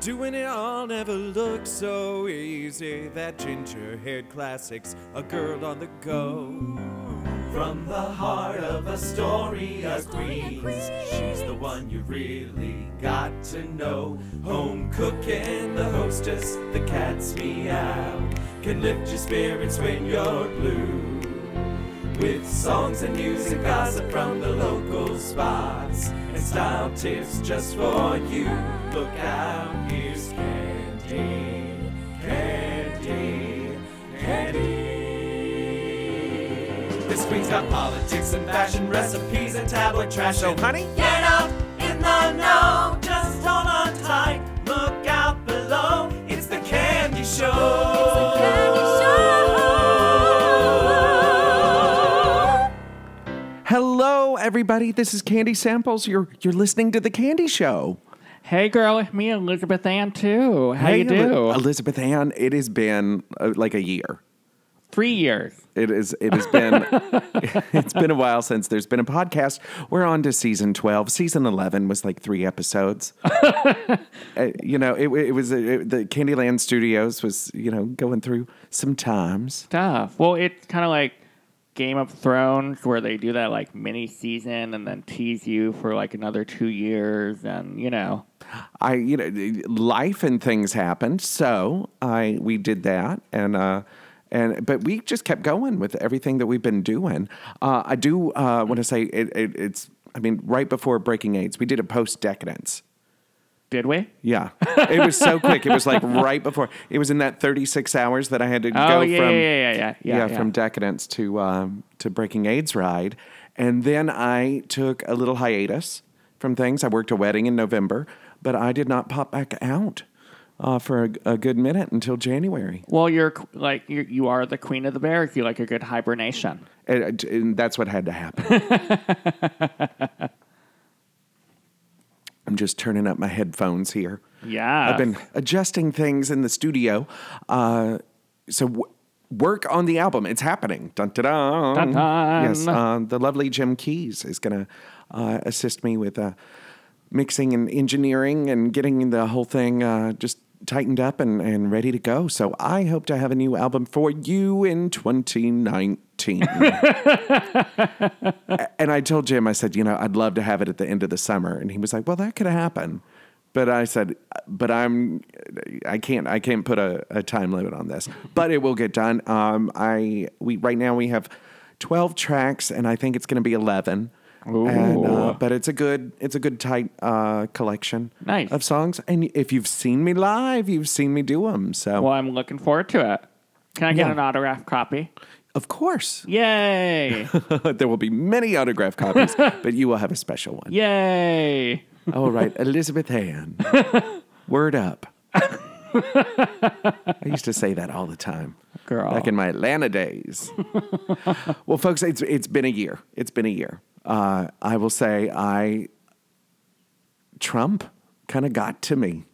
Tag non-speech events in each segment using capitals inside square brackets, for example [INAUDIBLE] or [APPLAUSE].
Doing it all never looked so easy. That ginger haired classics, a girl on the go. From the heart of Astoria, Queens, she's the one you really got to know. Home cooking, the hostess, the cat's meow, can lift your spirits when you're blue. With songs and music, gossip from the local spots, and style tips just for you. Look out, here's Candy, Candy, Candy. This queen's got politics and fashion recipes and tabloid trash. So, honey, get out in the know. Just hold on tight. Look out below. It's the Candy Show. Everybody. This is Candy Samples. You're you're listening to the Candy Show. Hey, girl, it's me, Elizabeth Anne, too. How Hey, you do? Eli- Elizabeth Anne. It has been uh, like a year. Three years. It is. It has been. [LAUGHS] it's been a while since there's been a podcast. We're on to season twelve. Season eleven was like three episodes. [LAUGHS] Uh, you know, it, it was uh, it, the Candyland Studios was you know going through some times. Stuff. Well, it's kind of like Game of Thrones, where they do that like mini season and then tease you for like another two years, and you know. I you know life and things happened, so I we did that and. uh and but we just kept going with everything that we've been doing. Uh, I do uh, want to say it, it, it's. I mean, right before Breaking AIDS, we did a post decadence. Did we? Yeah, it was so quick. It was like [LAUGHS] right before. It was in that thirty six hours that I had to Oh go yeah, from yeah, yeah, yeah, yeah, yeah. from decadence to um, to Breaking AIDS ride, and then I took a little hiatus from things. I worked a wedding in November, but I did not pop back out uh, for a, a good minute until January, Well, you're like you're, you are the queen of the bears. You like a good hibernation. and, and that's what had to happen. [LAUGHS] I'm just turning up my headphones here. Yeah. I've been adjusting things in the studio. Uh, so w- work on the album. It's happening. Dun, dun, dun. Dun, dun. Yes, uh, the lovely Jim Keys is going to uh, assist me with uh, mixing and engineering and getting the whole thing uh, just tightened up and, and ready to go. So I hope to have a new album for you in 2019. [LAUGHS] And I told Jim, I said, you know, I'd love to have it at the end of the summer. And he was like, well, that could happen. But I said, but I'm, I can't, I can't put a, a time limit on this. But it will get done. Um, I, we right now we have twelve tracks, and I think it's going to be eleven. And, uh, but it's a good, it's a good tight uh, collection Nice. of songs. And if you've seen me live, you've seen me do them. So well, I'm looking forward to it. Can I get Yeah. an autograph copy? of course, Yay! [LAUGHS] there will be many autograph copies, [LAUGHS] but you will have a special one. Yay! All right, [LAUGHS] Elizabeth Anne. Word up. I used to say that all the time. Girl. Back in my Atlanta days. well, folks, it's it's been a year. It's been a year. Uh, I will say I Trump kind of got to me.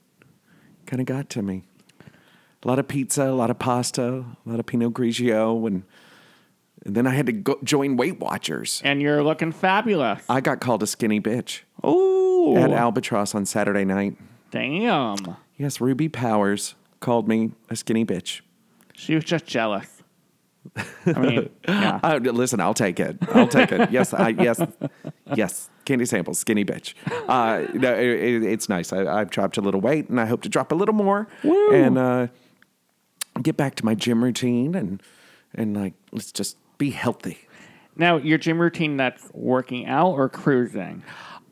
Kind of got to me. A lot of pizza, a lot of pasta, a lot of Pinot Grigio, and, and then I had to go join Weight Watchers. and you're looking fabulous. I got called a skinny bitch Ooh. at Albatross on Saturday night. Damn. Yes, Ruby Powers called me a skinny bitch. She was just jealous. I mean, yeah. [LAUGHS] Uh, listen, I'll take it. I'll take it. Yes, I, yes, yes. Candy samples, skinny bitch. Uh, no, it, it- it's nice. I, I've dropped a little weight, and I hope to drop a little more, and uh, get back to my gym routine, and and like let's just be healthy. Now, your gym routine that's working out or cruising?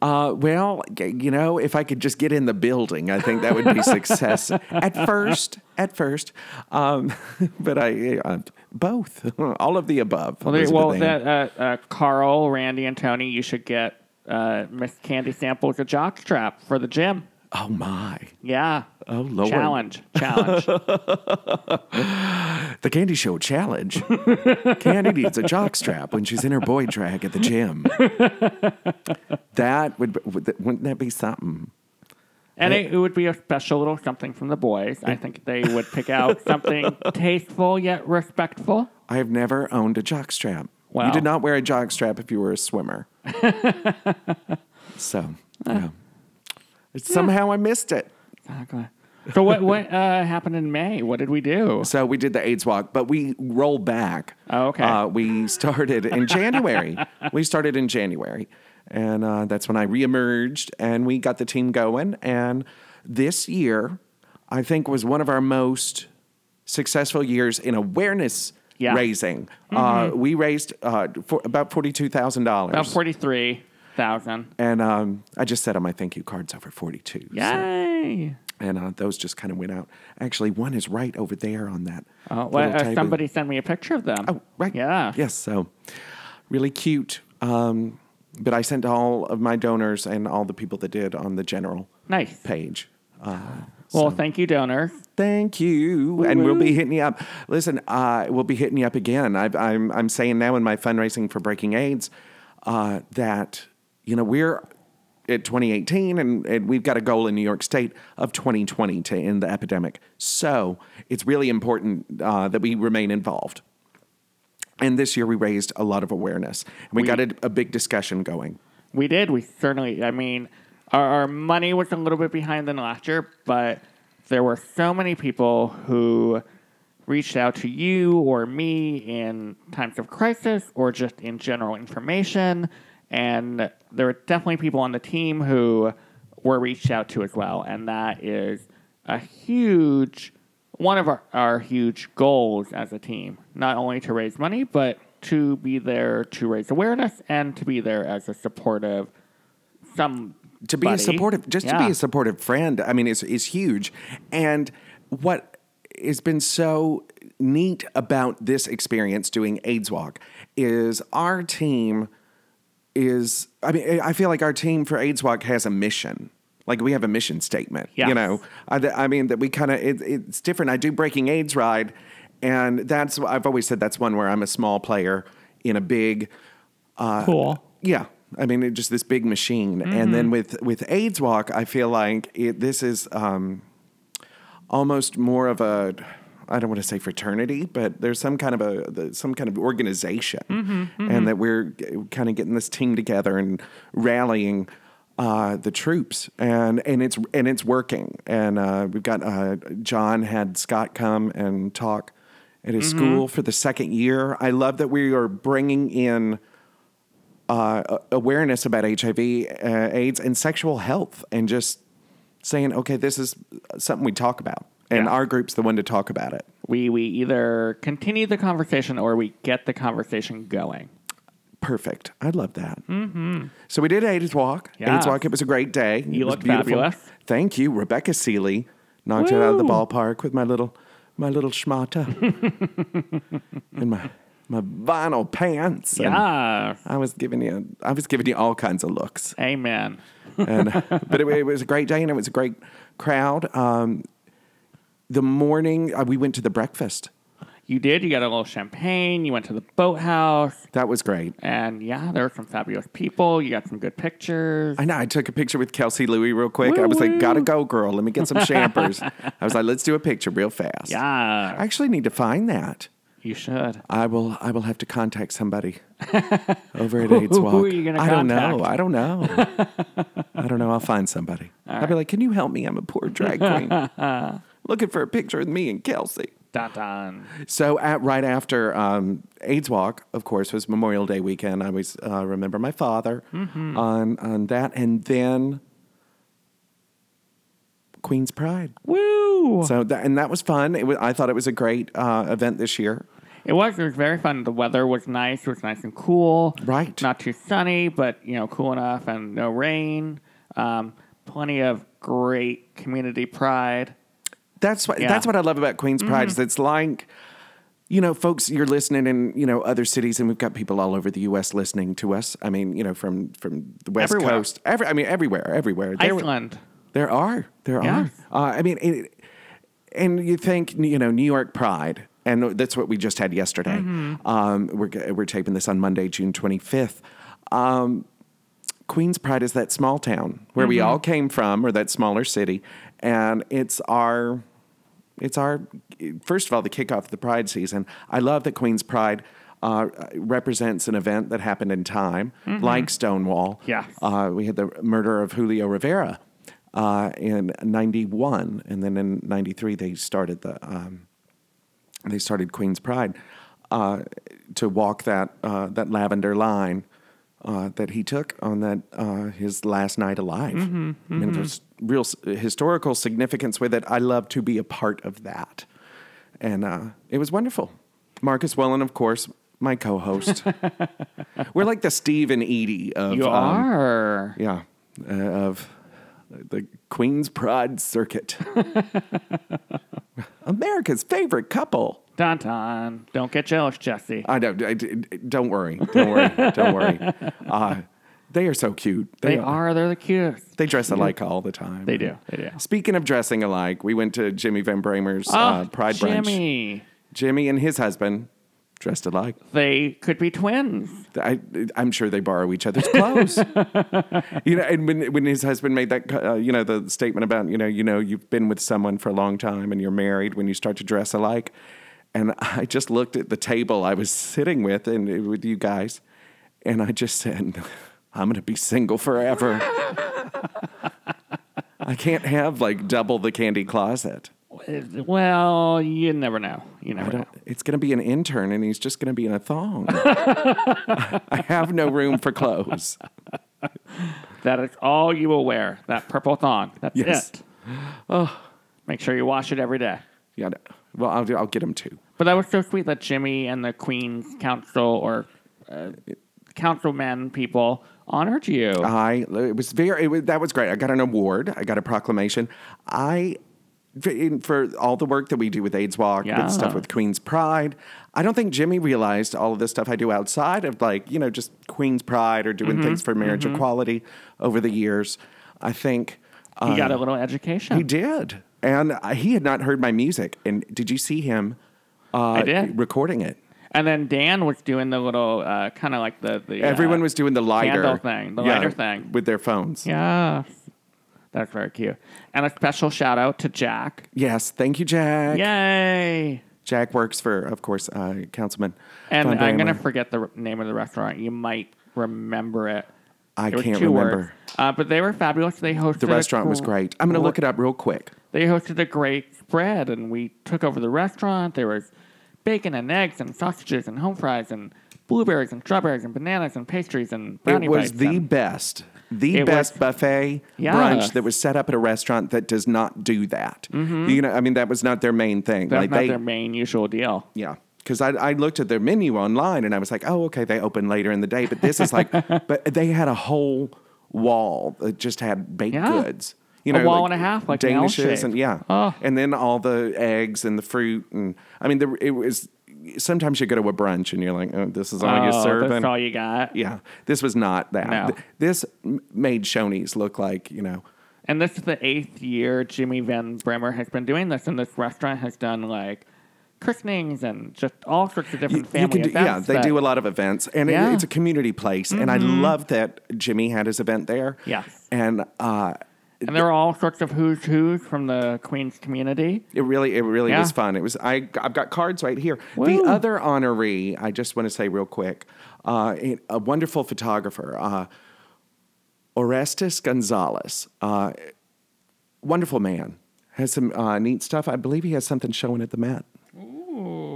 Uh, well, you know, if I could just get in the building, I think that would be [LAUGHS] success at first. At first, um, [LAUGHS] but I uh, both, [LAUGHS] all of the above. Well, there, well that, uh, uh, Carl, Randy, and Tony, you should get uh, Miss Candy Samples a jock strap for the gym. oh my, Yeah. oh lord, Challenge. Challenge. [LAUGHS] the Candy Show challenge. [LAUGHS] Candy needs a jock strap when she's in her boy drag at the gym. that would, wouldn't that be something? And it, it would be a special little something from the boys. I think they would pick out [LAUGHS] something tasteful yet respectful. I have never owned a jock strap. Wow. You did not wear a jock strap if you were a swimmer. [LAUGHS] so, yeah. It's- Somehow I missed it. Exactly. So what what uh, happened in May? What did we do? So we did the AIDS walk, but we rolled back. Oh, okay. Uh, we started in January. [LAUGHS] we started in January, and uh, that's when I reemerged, and we got the team going. And this year, I think was one of our most successful years in awareness Yeah. Mm-hmm. raising. Uh, we raised uh, for about $42,000. About dollars, forty three thousand. and um, I just set on my thank you cards over forty-two. so- Yay! and uh, those just kind of went out. Actually, one is right over there on that. Oh, well, uh, somebody sent me a picture of them. Oh, right. Yeah. Yes. So really cute. Um, but I sent to all of my donors and all the people that did on the general Nice. page. Uh, Well, thank you, donor. thank you, and we'll be hitting you up. Listen, uh, we'll be hitting you up again. I've, I'm I'm saying now in my fundraising for Breaking AIDS uh, that you know we're at 2018 and, and we've got a goal in New York State of 2020 to end the epidemic. So it's really important uh, that we remain involved. And this year we raised a lot of awareness. And we, We- got a, a big discussion going. We did. We certainly. I mean, our, our money was a little bit behind than last year, but there were so many people who reached out to you or me in times of crisis or just in general information. And there were definitely people on the team who were reached out to as well. And that is a huge, one of our, our huge goals as a team. Not only to raise money, but to be there to raise awareness and to be there as a supportive some to be a supportive, just to be a supportive friend. I mean, is is huge. And what has been so neat about this experience doing AIDS Walk is our team is. I mean, I feel like our team for AIDS Walk has a mission. Like we have a mission statement. You know, I, I mean that we kind of it, it's different. I do Breaking AIDS ride, and that's I've always said that's one where I'm a small player in a big cool. yeah, I mean, it, just this big machine. And Mm-hmm. then with with AIDS Walk, I feel like it, this is um, almost more of a I don't want to say fraternity, but there's some kind of a some kind of organization, Mm-hmm, and that we're kind of getting this team together and rallying. Uh, the troops and and it's and it's working and uh, we've got uh, John had Scott come and talk at his Mm-hmm. school for the second year. I love that we are bringing in uh, awareness about HIV, uh, AIDS, and sexual health, and just saying, okay, this is something we talk about, and Yeah. our group's the one to talk about it. We we either continue the conversation or we get the conversation going. Perfect. I love that. Mm-hmm. So we did AIDS Walk. Yes. AIDS Walk. It was a great day. It You look fabulous. Thank you, Rebecca Seeley. Knocked it out of the ballpark with my little, my little schmata, [LAUGHS] and my my vinyl pants. Yeah. I was giving you, I was giving you all kinds of looks. Amen. and [LAUGHS] but it, it was a great day and it was a great crowd. Um, the morning uh, we went to the breakfast. You did. You got a little champagne. You went to the boathouse. That was great. And yeah, there were some fabulous people. You got some good pictures. I know. I took a picture with Kelsey Louie real quick. I Woo, was like, "Gotta go, girl. Let me get some [LAUGHS] champers." I was like, "Let's do a picture real fast." Yeah. I actually need to find that. You should. I will. I will have to contact somebody [LAUGHS] over at AIDS Walk. Who are you gonna I don't know. I don't know. [LAUGHS] I don't know. I'll find somebody. I'll be like, "Can you help me? I'm a poor drag queen looking for a picture of me and Kelsey." Dun dun. So at right after um, AIDS Walk, of course, was Memorial Day weekend. I always uh, remember my father Mm-hmm. on on that, and then Queen's Pride. Woo! So that and that was fun. It was, I thought it was a great uh, event this year. It was. It was very fun. The weather was nice. It was nice and cool. Right. Not too sunny, but you know, cool enough, and no rain. Um, plenty of great community pride. That's what Yeah. Mm-hmm. that's what I love about Queen's Pride is it's like. You know, folks, you're listening in, you know, other cities, and we've got people all over the U.S. listening to us. I mean, you know, from from the West Everywhere. Coast, every, I mean, everywhere, everywhere. There- Iceland. There are. There Yes. are. Uh, I mean, it, and you think, you know, New York Pride, and that's what we just had yesterday. Mm-hmm. Um, we're, we're taping this on Monday, June 25th. Um, Queens Pride is that small town where we Mm-hmm. all came from, or that smaller city, and it's our, it's our, first of all, the kickoff of the Pride season. I love that Queens Pride uh, represents an event that happened in time, like Stonewall. Mm-hmm. Uh, we had the murder of Julio Rivera. uh, in '91, and then in '93 they started the um, they started Queen's Pride uh, to walk that uh, that lavender line uh, that he took on that uh, his last night alive. I mean, there's real historical significance with it. I love to be a part of that, and uh, it was wonderful. Marcus Wellen, of course, my co-host. [LAUGHS] We're like the Steve and Edie of You um, are. yeah, uh, of the Queen's Pride Circuit. [LAUGHS] America's favorite couple. Dun. Don't get jealous, Jesse. I don't. I, don't worry. Don't worry. don't worry. [LAUGHS] Uh, they are so cute. They are. They're the cutest. They dress alike all the time. They do. They do. Speaking of dressing alike, we went to Jimmy Van Bramer's uh, Oh, Pride brunch. Jimmy. Jimmy and his husband dressed alike. They could be twins. I, I'm sure they borrow each other's clothes. [LAUGHS] you know, and when when his husband made that, uh, you know, the statement about, you know, you know, you've been with someone for a long time and you're married when you start to dress alike, and I just looked at the table I was sitting with and with you guys, and I just said, I'm going to be single forever. I can't have like double the candy closet. Well, you never know. You never know. it's going to be an intern and he's just going to be in a thong. [LAUGHS] I have no room for clothes. That is all you will wear. That purple thong. That's Yes. it. Oh. Make sure you wash it every day. Yeah, no. well, I'll, do- I'll get him too. But that was so sweet that Jimmy and the Queen's Council or uh, councilmen people honored you. I it was very it was, that was great. I got an award. I got a proclamation. I for- all the work that we do with AIDS Walk, Yeah. with stuff with Queen's Pride. I don't think Jimmy realized all of this stuff I do outside of like you know just Queen's Pride or doing things for marriage equality over the years. I think he got uh, a little education. He did, and uh, he had not heard my music. And did you see him? Uh, I did. recording it. And then Dan was doing the little uh, kind of like the, the Everyone uh, was doing the lighter thing, the lighter thing. with their phones. Yeah. That's very cute. And a special shout out to Jack. Yes, thank you, Jack. Yay. Jack works for, of course, uh, Councilman. And I'm going to forget the name of the restaurant. You might remember it. I It can't remember. Uh, but they were fabulous. They hosted The restaurant was great. I'm going to look it up real quick. They hosted a great spread, and we took over the restaurant. There was bacon and eggs and sausages and home fries and blueberries and strawberries and bananas and pastries and brownie it was bites the and- best, the It best was- buffet Yes. brunch that was set up at a restaurant that does not do that. Mm-hmm. You know, I mean, that was not their main thing. That's like not they, their main usual deal. Yeah. Because I, I looked at their menu online and I was like, oh, okay, they open later in the day. But this is like, [LAUGHS] but they had a whole wall that just had baked Yeah. goods. You know, A wall and a half, like an Danishes shape. and yeah, Oh. and then all the eggs and the fruit and I mean, it was. Sometimes you go to a brunch and you're like, oh, this is all oh, you serve. that's all you got. yeah, this was not that. No. This made Shoney's look like you know. And this is the eighth year Jimmy Van Bramer has been doing this, and this restaurant has done like christenings and just all sorts of different family do, events. yeah, they that- do a lot of events, and Yeah. Mm-hmm. it's a community place. And I love that Jimmy had his event there. Yes. and uh, And there are all sorts of who's who's from the Queens community. It really, it really Yeah. was fun. It was. I, I've got cards right here. Woo. The other honoree, I just want to say real quick, uh, a wonderful photographer, uh, Orestes Gonzalez, uh, wonderful man, has some uh, neat stuff. I believe he has something showing at the Met.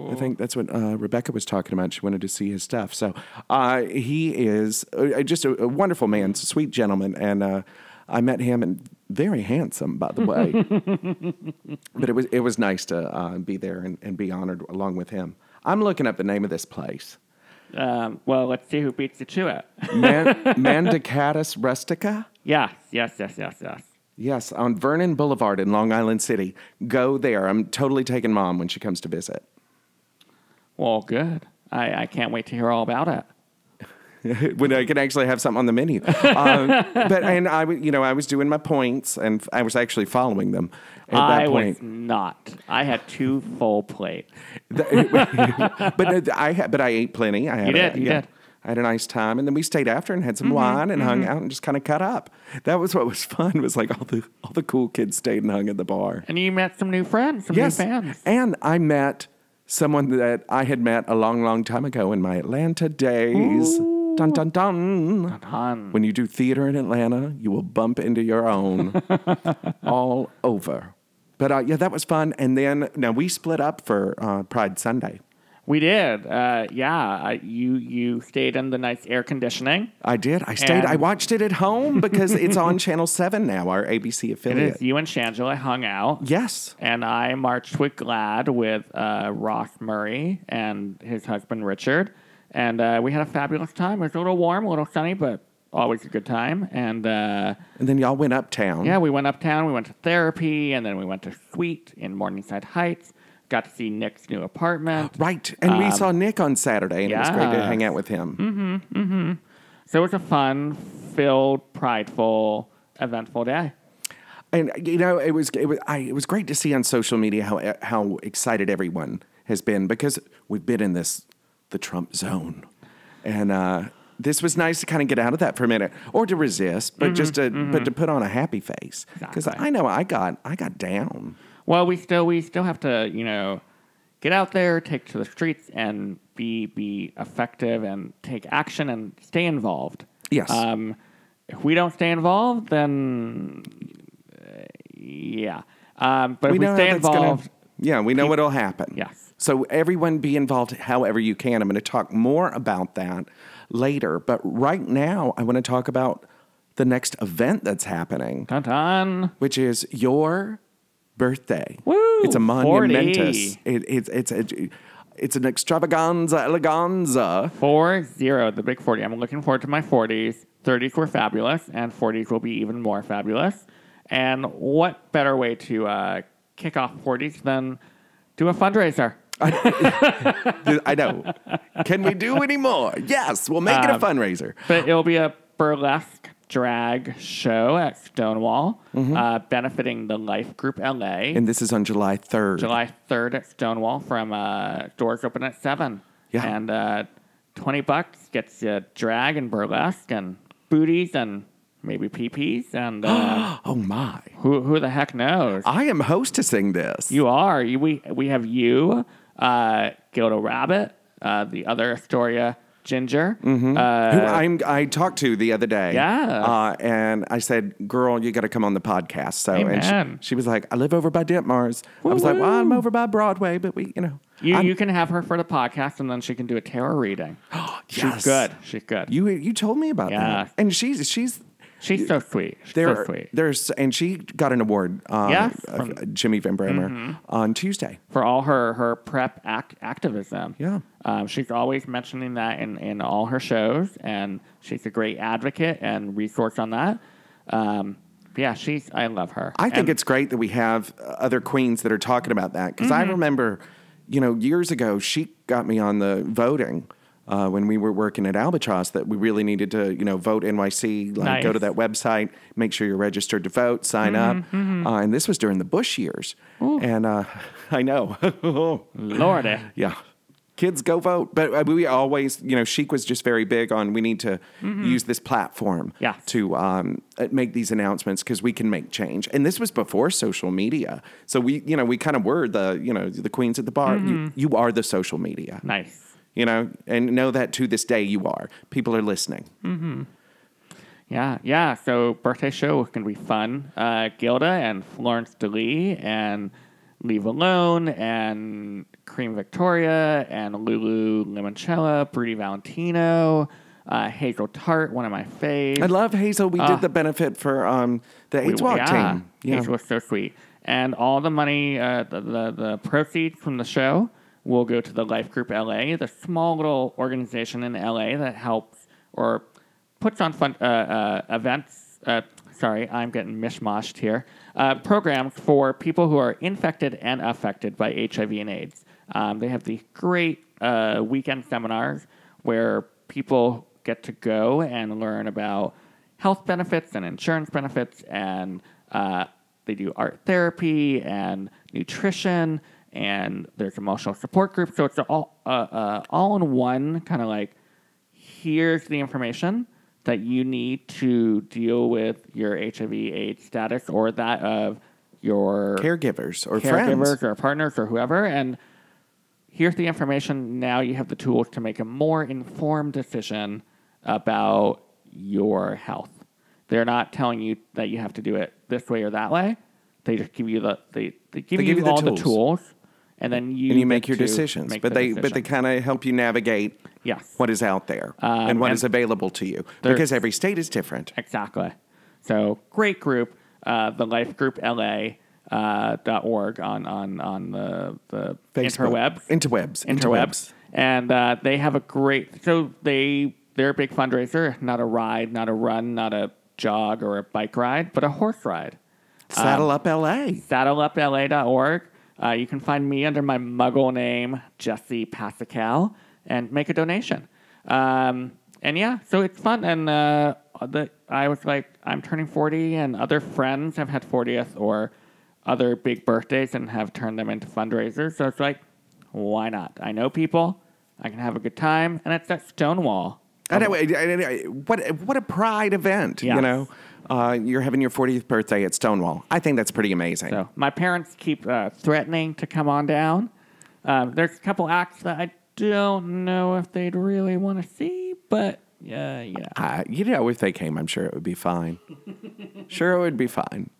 I think that's what uh, Rebecca was talking about. She wanted to see his stuff. So uh, he is uh, just a, a wonderful man, sweet gentleman, and uh, I met him and very handsome, by the way. [LAUGHS] but it was it was nice to uh, be there and, and be honored along with him. I'm looking up the name of this place, Um, well, let's see who beats you to it. Man- [LAUGHS] Manducatis Rustica. yes, yes, yes, yes, yes. Yes, on Vernon Boulevard in Long Island City. Go there. I'm totally taking mom when she comes to visit. Well, good. I, I can't wait to hear all about it. [LAUGHS] when I could actually have something on the menu. [LAUGHS] Um, but and I, you know, I was doing my points, and I was actually following them at I that was point. not. I had two full plates. [LAUGHS] but uh, I, had, but I ate plenty. I had You a- you yeah. did. I had a nice time, and then we stayed after and had some Mm-hmm, wine and hung out and just kind of cut up. That was what was fun. Was like all the all the cool kids stayed and hung at the bar. And you met some new friends, some yes, new fans. and I met someone that I had met a long, long time ago in my Atlanta days. Dun dun dun. Ton. When you do theater in Atlanta, you will bump into your own [LAUGHS] all over. But uh, yeah, that was fun. And then now we split up for uh, Pride Sunday. We did. Uh, yeah. I, you you stayed in the nice air conditioning. I did. I stayed. I watched it at home because it's on [LAUGHS] Channel Seven now, our ABC affiliate. is. You and Shangela hung out. Yes. And I marched with GLAAD with uh, Ross Murray and his husband Richard. And uh, we had a fabulous time. It was a little warm, a little sunny, but always a good time. And uh, And then y'all went uptown. yeah, we went uptown. We went to therapy, and then we went to Sweet in Morningside Heights. Got to see Nick's new apartment. [GASPS] Right. And we saw Nick on Saturday, and it was great to hang out with him. So it was a fun, filled, prideful, eventful day. And you know, it was it was I, it was great to see on social media how how excited everyone has been because we've been in this the Trump zone, and uh, this was nice to kind of get out of that for a minute, or to resist, but just to but to put on a happy face because Exactly. I know I got I got down. Well, we still we still have to you know get out there, take to the streets, and be be effective and take action and stay involved. Yes. Um, if we don't stay involved, then uh, yeah. Um, but if we stay that's gonna- involved, yeah, we know what'll happen. Yes. So everyone be involved however you can. I'm going to talk more about that later, but right now I want to talk about the next event that's happening. dun dun. which is your birthday. Woo, It's a 40. monumentous. It, it's it's a, it's an extravaganza eleganza. Four zero, the big forty. I'm looking forward to my forties. Thirties were fabulous, and forties will be even more fabulous. And what better way to uh, kick off forties than do a fundraiser? I know. Can we do any more? Yes, we'll make it a Um, fundraiser. But it'll be a burlesque drag show at Stonewall, Mm-hmm. uh, benefiting the Life Group LA. And this is on July 3rd. July 3rd at Stonewall from uh, doors open at 7. Yeah. And uh, 20 bucks gets you drag and burlesque and booties and maybe PPs. And uh, [GASPS] Oh my. who, who the heck knows? I am hostessing this. You are. You, we, we have you, uh, Gilda Rabbit, uh, the other Astoria Ginger. Uh, who I'm, I talked to the other day. Yeah. Uh, and I said, girl, you got to come on the podcast. So, and she, she was like, I live over by Ditmars. I was like, well, I'm over by Broadway, but we, you know. you, I'm- you can have her for the podcast and then she can do a tarot reading. [GASPS] She's good. She's good. You, you told me about Yeah. that. And she's, she's, She's so sweet. She's there, so sweet. there's, and she got an award, uh, Yes, uh, from- Mm-hmm. Jimmy Van Bramer on Tuesday. for all her her PrEP act, activism. Yeah. um, she's always mentioning that in in all her shows, and she's a great advocate and resource on that. Um, yeah, she's I love her. I think And- it's great that we have uh, other queens that are talking about that because Mm-hmm. I remember, you know, years ago she got me on the voting uh, when we were working at Albatross that we really needed to, you know, vote NYC, like go to that website, make sure you're registered to vote, sign Mm-hmm, up, uh, and this was during the Bush years, and uh, [LAUGHS] I know, [LAUGHS] Lordy. yeah. Kids go vote, but uh, we always, you know, Chic was just very big on we need to use this platform Mm-hmm. To um, uh, make these announcements because we can make change. And this was before social media, so we, you know, we kind of were the, you know, the queens at the bar. Mm-hmm. You, you are the social media, Nice. You know, and know that to this day you are. People are listening. Yeah, yeah. So birthday show is gonna be fun. Uh, Gilda and Florence DeLee and Leave Alone and Cream Victoria and Lulu Limoncello, Broody Valentino, uh, Hazel Tart, one of my faves. I love Hazel. We Ah. did the benefit for um, the AIDS Walk team. Yeah. Hazel was so sweet. And all the money, uh, the, the, the proceeds from the show will go to the Life Group LA, the small little organization in LA that helps or puts on fun uh, uh, events. Uh, sorry, I'm getting mishmashed here. Uh, programs for people who are infected and affected by HIV and AIDS. Um, they have these great uh, weekend seminars where people get to go and learn about health benefits and insurance benefits, and uh, they do art therapy and nutrition, and there's emotional support groups. So it's all uh, uh, all in one kind of like here's the information that you need to deal with your HIV/AIDS status or that of your Caregivers or caregivers friends. or partners or whoever. And here's the information. Now you have the tools to make a more informed decision about your health. They're not telling you that you have to do it this way or that way. They just give you the they, they give They you give you the all the tools. tools, and then you and you make your decisions. make But the they but they kind of help you navigate yes what is out there Um, and what and is available to you because every state is different. Exactly. So great group, uh, the Life Group LA uh, dot org on on on the the Facebook. interwebs. Interwebs. interwebs, and uh, they have a great. So they they're a big fundraiser, not a ride, not a run, not a jog or a bike ride, but a horse ride. Saddle up LA. saddle up SaddleUpLA.org. Uh, you can find me under my muggle name, Jesse Pascal, and make a donation. Um, and yeah, so it's fun. And uh, the, I was like, I'm turning 40, and other friends have had 40th or other big birthdays and have turned them into fundraisers. So it's like, why not? I know people. I can have a good time, and it's at Stonewall. I know, I- I- I- what what a pride event, you know. Uh, you're having your 40th birthday at Stonewall. I think that's pretty amazing. So my parents keep uh, threatening to come on down. Um, there's a couple acts that I don't know if they'd really want to see, but yeah, yeah. Uh, you know, if they came, I'm sure it would be fine. [LAUGHS] sure, it would be fine.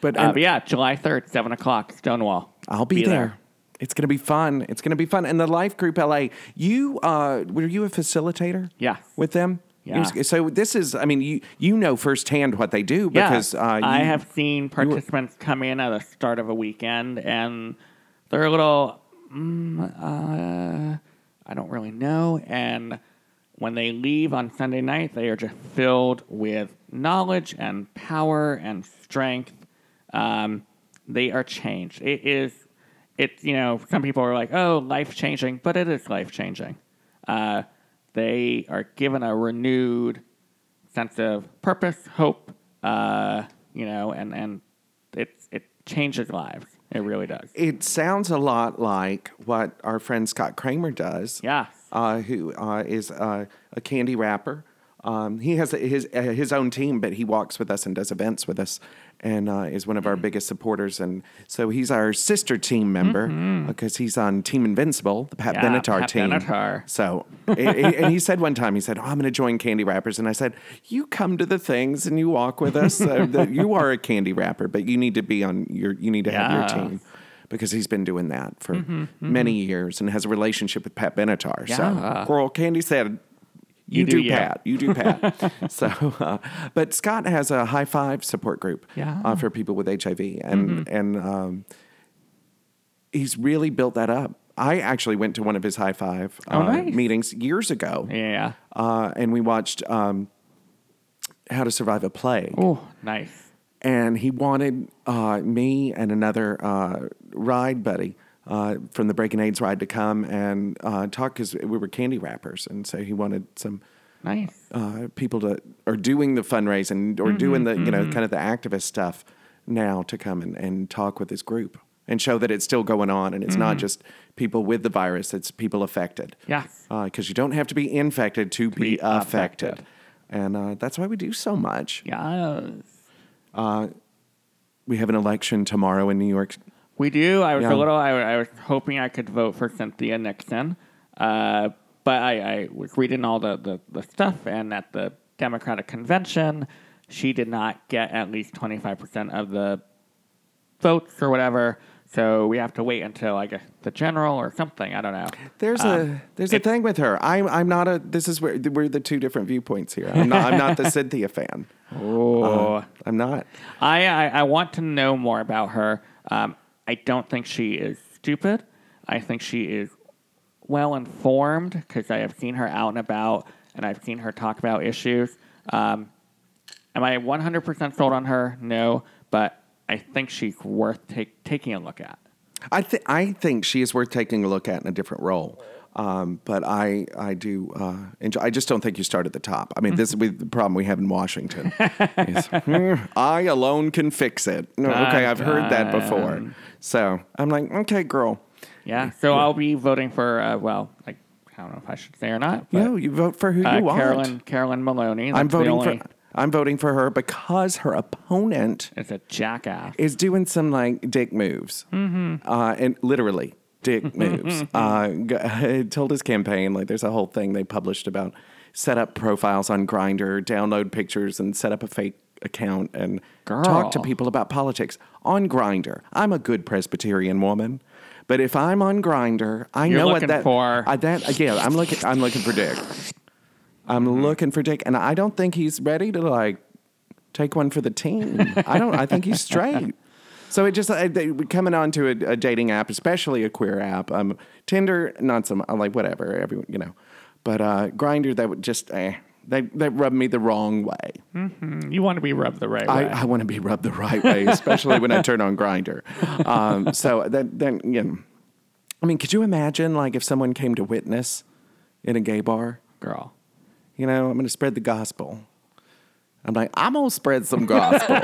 But, Uh, and but yeah, July 3rd, 7 o'clock, Stonewall. I'll be, there. It's going to be fun. It's going to be fun. And the Life Group LA, you uh, were you a facilitator? Yes. With them. Yeah. So this is, I mean, you you know firsthand what they do Yeah, because uh, I have seen participants come in at the start of a weekend and they're a little, mm, uh, I don't really know. And when they leave on Sunday night, they are just filled with knowledge and power and strength. Um, they are changed. It is, it's, you know, some people are like, oh, life changing, but it is life changing. Uh, they are given a renewed sense of purpose, hope, uh, you know, and, and it's, it changes lives. It really does. It sounds a lot like what our friend Scott Kramer does. Yeah. uh, who uh, is uh, a candy wrapper. Um, he has his his own team, but he walks with us and does events with us, and uh, is one of our biggest supporters. And so he's our sister team member because he's on Team Invincible, the Pat Mm-hmm. Yeah, Benatar Pat team. Benatar. So, and, and he said one time, he said, "Oh, I'm going to join Candy Wrappers," and I said, "You come to the things and you walk with us. Uh, [LAUGHS] that you are a candy wrapper, but you need to be on your. You need to have your team." Because he's been doing that for many years and has a relationship with Pat Benatar. Yeah. So, Coral Candy said, you, You do, do you." Pat. You do [LAUGHS] Pat. so, uh, but Scott has a high five support group Yeah. Mm-hmm. uh, for people with HIV, and and um, he's really built that up. I actually went to one of his high five uh, nice. meetings years ago, Yeah. uh, and we watched um, How to Survive a Plague Oh, nice. and he wanted uh, me and another uh, ride buddy uh, from the Breaking AIDS ride to come and uh, talk because we were candy wrappers, and so he wanted some Nice. uh, people to are doing the fundraising or doing the you know kind of the activist stuff now to come and, and talk with his group and show that it's still going on and it's not just people with the virus; it's people affected. Yes. because you don't have to be infected to, be, be affected. affected. And uh, that's why we do so much. Yes. We have an election tomorrow in New York We do. I was Yeah. a little. I, I was hoping I could vote for Cynthia Nixon, uh, but I, I was reading all the, the, the stuff, and at the Democratic convention, she did not get at least twenty five percent of the votes or whatever. So we have to wait until I guess the general or something. I don't know. There's Um, a there's a thing with her. I'm I'm not a. This is where we're the two different viewpoints here. I'm not I'm not the [LAUGHS] Cynthia fan. Oh, I'm not. I, I I want to know more about her. Um, I don't think she is stupid. I think she is well informed because I have seen her out and about and I've seen her talk about issues. Um, am I 100% sold on her? No, but I think she's worth take, taking a look at. I think I think she is worth taking a look at in a different role. Um, but I I do uh, enjoy. I just don't think you start at the top. I mean, this is the problem we have in Washington. [LAUGHS] is, "Hmm, I alone can fix it. No, okay, I've heard that before. So I'm like, okay, girl. Yeah, so I'll be voting for, uh, well, like, I don't know if I should say or not. But, No, you vote for who uh, you want. Carolyn, Carolyn Maloney. I'm voting only- for. I'm voting for her because her opponent is a jackass. is doing some like dick moves, mm-hmm. uh, and literally dick [LAUGHS] moves. Uh, [LAUGHS] told his campaign like there's a whole thing they published about set up profiles on Grindr, download pictures, and set up a fake account and talk to people about politics on Grindr. I'm a good Presbyterian woman. But if I'm on Grindr, I You're know what that for- I, that again. I'm looking. I'm looking for Dick. I'm Mm-hmm. looking for Dick, and I don't think he's ready to like take one for the team. I don't. I think he's straight. So it just uh, they- coming onto a, a dating app, especially a queer app. Um, Tinder, not some. Like whatever, everyone, you know. But uh, Grindr, that would just eh, they they rubbed me the wrong way. You want to be rubbed the right I, way. I want to be rubbed the right way, especially when I turn on Grindr. Um, [LAUGHS] so then, then you know, I mean, could you imagine like if someone came to witness in a gay bar? Girl. You know, I'm going to spread the gospel. I'm like, I'm going to spread some gospel,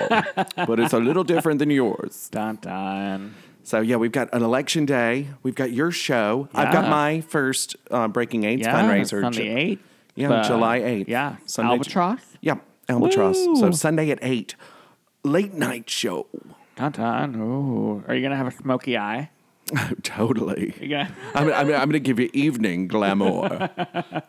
[LAUGHS] but it's a little different than yours. Dun dun. So, yeah, we've got an election day. We've got your show. I've got my first uh, Breaking AIDS Yeah, fundraiser. on Ju- the 8th. Yeah, The- July 8th. Yeah. Sunday, Albatross. Yeah, Albatross. So, Sunday at 8, late night show. Dun dun. Ooh. Are you going to have a smoky eye? [LAUGHS] totally. Gonna... I'm, I'm, I'm going to give you evening glamour.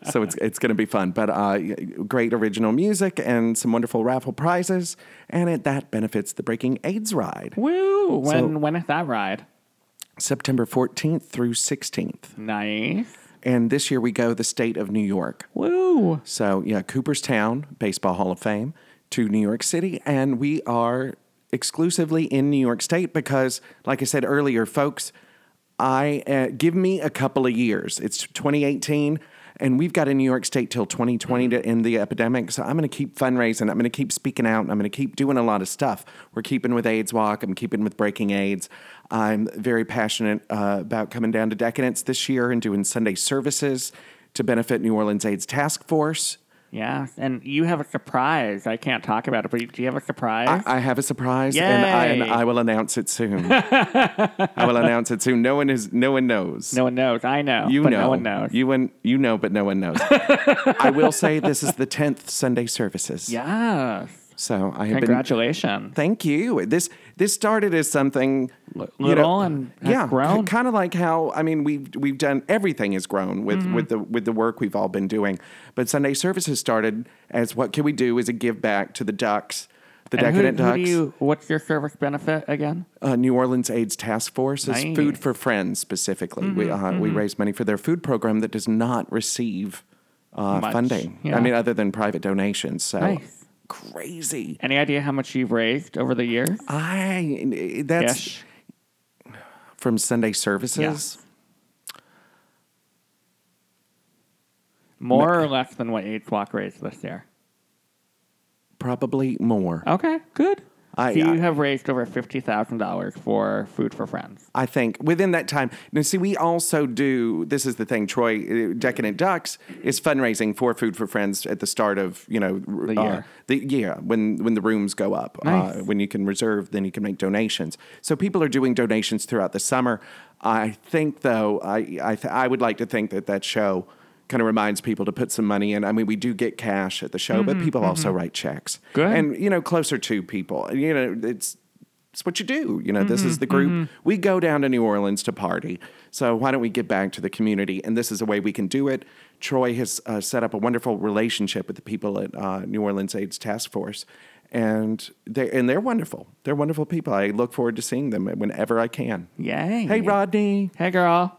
[LAUGHS] so it's, it's going to be fun. But uh, great original music and some wonderful raffle prizes. And it, that benefits the Breaking AIDS ride. Woo. When, So- when is that ride? September 14th through 16th. Nice. And this year we go the state of New York. Woo. So, yeah, Cooperstown, Baseball Hall of Fame, to New York City. And we are exclusively in New York State because, like I said earlier, folks, I uh, give me a couple of years. It's 2018, and we've got in New York State till 2020 to end the epidemic. So I'm going to keep fundraising. I'm going to keep speaking out. I'm going to keep doing a lot of stuff. We're keeping with AIDS Walk. I'm keeping with Breaking AIDS. I'm very passionate uh, about coming down to Decadence this year and doing Sunday services to benefit New Orleans AIDS Task Force. Yeah. And you have a surprise. I can't talk about it, but do you have a surprise? I, I have a surprise, and I, and I will announce it soon. [LAUGHS] I will announce it soon. No one is. No one knows. no one knows. I know. You but know. no one knows. You and you know, but no one knows. [LAUGHS] I will say this is the tenth Sunday services. yes. So I have been. Congratulations. Thank you. This this started as something you little and yeah, grown. kind of like how I mean we've we've done everything has grown with Mm-hmm. with the with the work we've all been doing. But Sunday services started as what can we do as a give back to the Ducks, the And who, Decadent who Ducks. do you, what's your service benefit again? uh, New Orleans AIDS Task Force is Nice. Mm-hmm, Food for Friends specifically. we uh, we raise money for their food program that does not receive uh, funding. yeah. I mean, other than private donations. So Nice. Crazy. Any idea how much you've raised over the year? I that's Ish. from Sunday services. More or less than what AIDS Walk raised this year? Probably more. Okay, good. I- so you I- have raised over fifty thousand dollars for Food for Friends. I think within that time. Now, see, we also do. This is the thing. Troy, uh, Decadent Ducks is fundraising for Food for Friends at the start of you know The uh, year. the yeah when when the rooms go up. Nice. Uh, when you can reserve, then you can make donations. So people are doing donations throughout the summer. I think though, I I, th- I would like to think that that show. Kind of reminds people to put some money in. I mean, we do get cash at the show, but people also write checks. Mm-hmm, Good. And you know, closer to people. You know, it's it's what you do. You know, this Mm-hmm, is the group. We go down to New Orleans to party. So why don't we give back to the community? And this is a way we can do it. Troy has uh, set up a wonderful relationship with the people at uh, New Orleans AIDS Task Force. And they and they're wonderful. They're wonderful people. I look forward to seeing them whenever I can. Yay! Hey, Rodney. Hey, girl.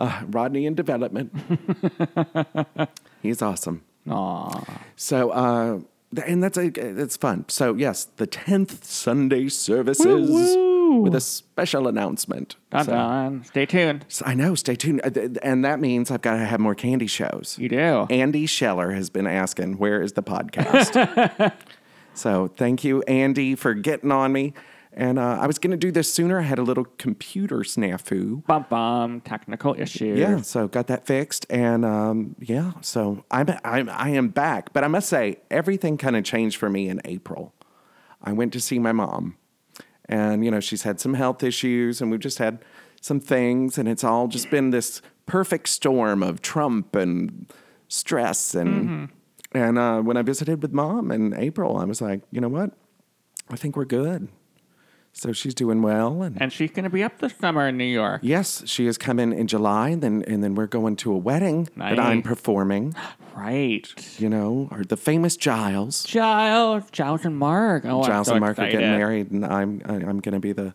Uh, Rodney in development. [LAUGHS] He's awesome. Aw. So, uh, and that's a, it's fun. So, yes, the tenth Sunday services Woo-woo. with a special announcement. Dun So- dun. Stay tuned. so I know. Stay tuned, Uh, and that means I've got to have more candy shows. You do. Andy Scheller has been asking, "Where is the podcast?" [LAUGHS] so thank you, Andy, for getting on me. And uh, I was going to do this sooner. I had a little computer snafu. Bum bum. Technical issues. Yeah, so got that fixed, and um, yeah, so I'm, I'm I am back. But I must say, everything kind of changed for me in April. I went to see my mom, and you know she's had some health issues, and we've just had some things, and it's all just been this perfect storm of Trump and stress, and and uh, when I visited with mom in April, I was like, you know what, I think we're good. So she's doing well, and And she's going to be up this summer in New York. yes, she is coming in July, and then and then we're going to a wedding that I'm Nice. performing. [GASPS] Right. You know, or the famous Giles. Giles, Giles and Mark. Oh, I'm Giles so and Mark are getting married, and I'm I- I'm going to be the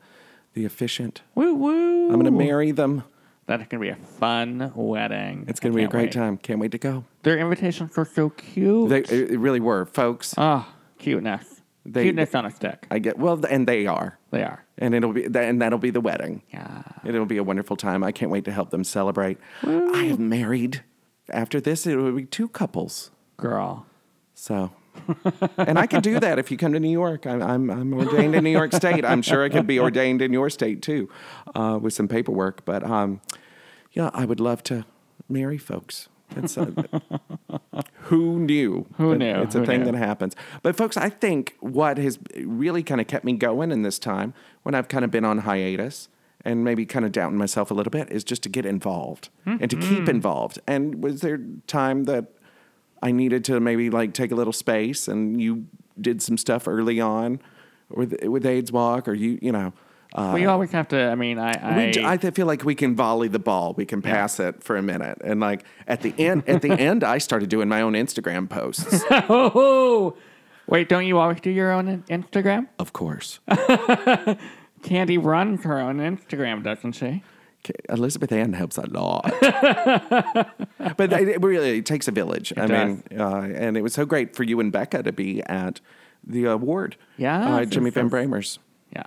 the officiant. Woo woo. I'm going to marry them. That's going to be a fun wedding. It's going I to be a can't great wait. time. Can't wait to go. Their invitations were so cute. They it it really were, folks. oh, cuteness. They- cuteness on a stick. I get well, and they are, They are. and it'll be and that'll be the wedding. Yeah. It'll be a wonderful time. I can't wait to help them celebrate. I have married. After this, it will be two couples. Girl. So, and I can do that if you come to New York. I'm, I'm, I'm ordained in New York State. I'm sure I could be ordained in your state too, uh, with some paperwork. But um, yeah, I would love to marry folks. It's uh, who knew? Who It- knew? It's a Who thing knew? that happens. But folks, I think what has really kind of kept me going in this time when I've kind of been on hiatus and maybe kind of doubting myself a little bit is just to get involved and to keep Mm-hmm. involved. And was there time that I needed to maybe like take a little space and you did some stuff early on with with AIDS Walk or you you know uh, we always have to, I mean, I. I, we, I feel like we can volley the ball. We can pass it for a minute, and like at the end, at the [LAUGHS] end, I started doing my own Instagram posts. [LAUGHS] oh, wait, don't you always do your own Instagram? of course, [LAUGHS] Candy runs her own Instagram, doesn't she? Elizabeth Anne helps a lot, but it, it really it takes a village. I mean, uh, and it was so great for you and Becca to be at the award. Yeah, uh, Jimmy Van Bramers. Yeah.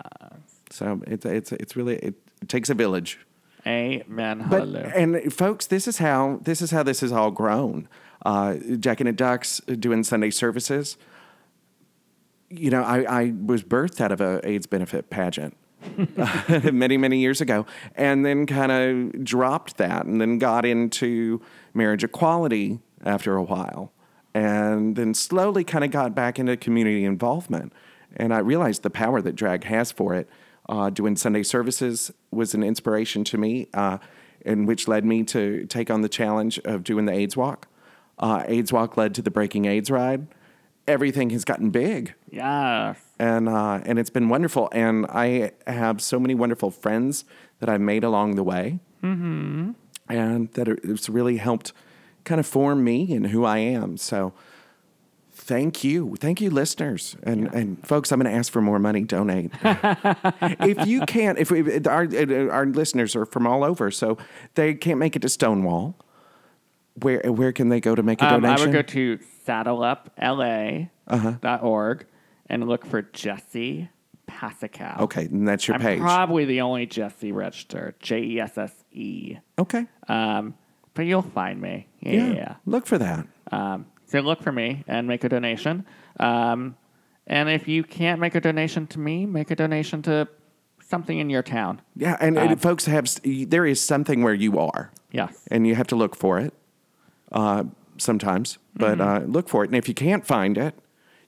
So it's it's it's really it, it takes a village. Amen. But Hallelujah. and folks, this is how this is how this has all grown. Uh, Jack and the Ducks doing Sunday services. You know, I, I was birthed out of a AIDS benefit pageant [LAUGHS] many many years ago, and then kind of dropped that, and then got into marriage equality after a while, and then slowly kind of got back into community involvement, and I realized the power that drag has for it. Uh, doing Sunday services was an inspiration to me, uh, and which led me to take on the challenge of doing the AIDS Walk. Uh, AIDS Walk led to the Braking AIDS Ride. Everything has gotten big yeah. and uh, and it's been wonderful. And I have so many wonderful friends that I've made along the way, mm-hmm. and that it's really helped kind of form me and who I am. So. Thank you. Thank you, listeners. And, and folks, I'm going to ask for more money. Donate. [LAUGHS] if you can't, if we, our, our listeners are from all over, so they can't make it to Stonewall, where, where can they go to make a Um, I donation? would go to saddleupla.org and look for Jesse Pascal. okay, and that's your I'm page. probably the only Jesse registered. J E S S E. okay. Um, but you'll find me. Yeah. yeah, yeah. Look for that. Um, so look for me and make a donation. Um, and if you can't make a donation to me, make a donation to something in your town. Yeah, and, and folks have there is something where you are, Yes. and you have to look for it uh, sometimes. But uh, look for it, and if you can't find it,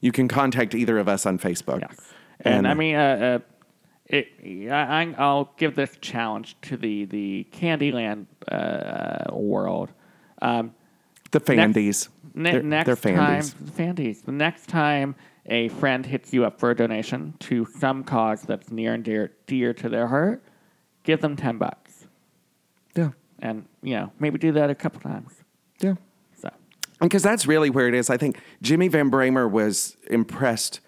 you can contact either of us on Facebook. Yes. And, And- I mean, uh, uh, it, I, I- I'll give this challenge to the the Candyland uh, world. Um, The Fandies, ne- they're, next they're time, Fandies. Fandies. The next time a friend hits you up for a donation to some cause that's near and dear dear to their heart, give them ten bucks, Yeah, and you know maybe do that a couple times. yeah. So Because that's really where it is. I think Jimmy Van Bramer was impressed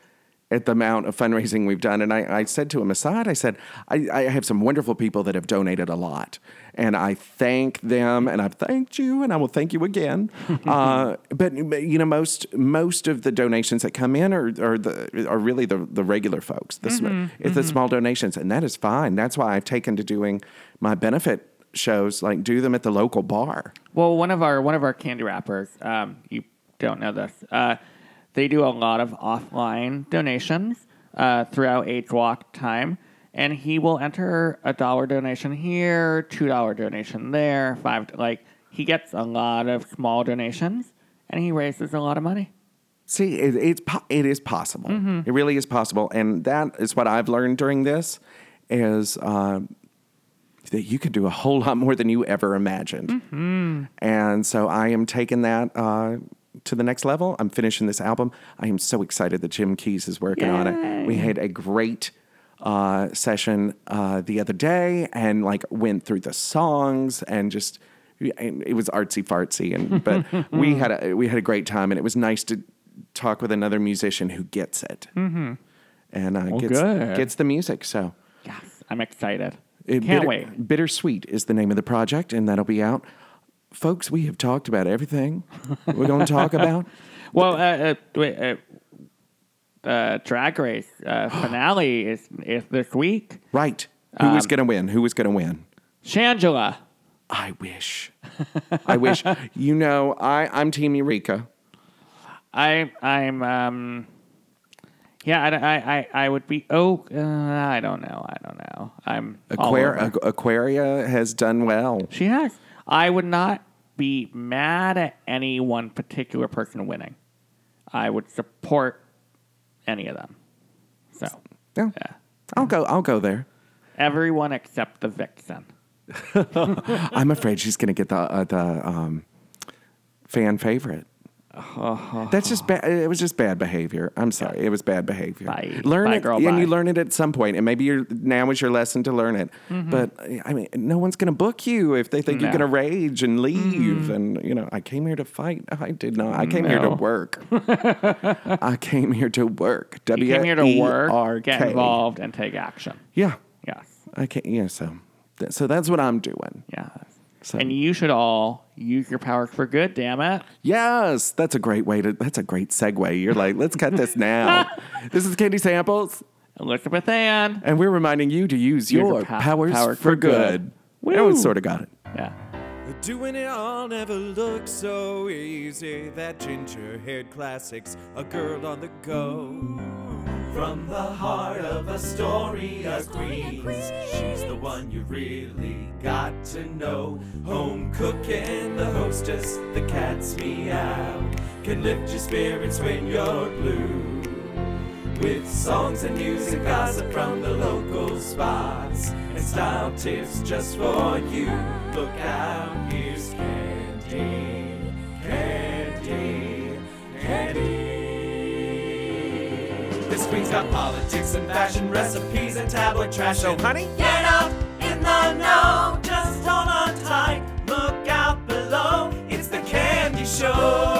at the amount of fundraising we've done. And I, I said to him aside, I said, I, I have some wonderful people that have donated a lot. And I thank them and I've thanked you and I will thank you again. [LAUGHS] uh, but, you know, most most of the donations that come in are, are, the, are really the, the regular folks. The, sm- it's the small donations. And that is fine. That's why I've taken to doing my benefit shows, like do them at the local bar. Well, one of our one of our candy wrappers, um, you don't know this. Uh, they do a lot of offline donations uh, throughout AIDS Walk time, and he will enter a dollar donation here, two dollar donation there, five. Like he gets a lot of small donations, and he raises a lot of money. See, it, it's po- it is possible. It really is possible, and that is what I've learned during this is um, that you can do a whole lot more than you ever imagined. And so I am taking that uh, to the next level. I'm finishing this album. I am so excited that Jim Keys is working on it. We had a great uh, session uh, the other day and like went through the songs and just and it was artsy fartsy and [LAUGHS] but we had a we had a great time and it was nice to talk with another musician who gets it and uh, gets good. gets the music. So Yes, I'm excited. it- Can't Bitter- wait. Bittersweet is the name of the project, and that'll be out. Folks, we have talked about everything we're going to talk about. [LAUGHS] Well, uh, uh, wait, uh, Drag Race uh, [GASPS] finale is is this week. Right. Who was Um, going to win? Who is going to win? Shangela. I wish. I wish. [LAUGHS] You know, I, I'm Team Eureka. I I'm um. Yeah, I, I, I, I would be. Oh, uh, I don't know. I don't know. I'm all Aquar- over. Aqu- Aquaria has done well. She has. I would not be mad at any one particular person winning. I would support any of them. So, Yeah. yeah. I'll go. I'll go there. Everyone except the vixen. [LAUGHS] I'm afraid she's going to get the uh, the um, fan favorite. Uh-huh. That's just bad. It was just bad behavior. I'm sorry. It was bad behavior. Bye. Learn Bye, it, girl, and bye. you learn it at some point, and maybe you're now is your lesson to learn it. Mm-hmm. But I mean, no one's going to book you if they think you're No. going to rage and leave. Mm-hmm. And you know, I came here to fight. I did not. I came here to No. work. [LAUGHS] I came here to work. You W came here to E work, R get involved, and take action. Yeah, Yes. I can't. Yeah, so th- so that's what I'm doing. Yes. So- And you should all use your power for good, damn it. Yes, that's a great way to. That's a great segue. You're like, let's cut this now. [LAUGHS] this is Candy Samples, Elizabeth Anne. and we're reminding you to use your your pow- powers, powers for for good. good. Now we Woo. sort of got it. Yeah. Doing it all never looked so easy. That ginger haired classics, a girl on the go. From the heart of a story, a queen. She's the one you really got to know. Home cooking, the hostess, the cat's meow. Can lift your spirits when you're blue. With songs and music, gossip from the local spots and style tips just for you. Look out, here's Candy, This queen's got politics and fashion recipes and tabloid trash. So, honey, get up in the know. Just hold on tight. Look out below. It's the candy show.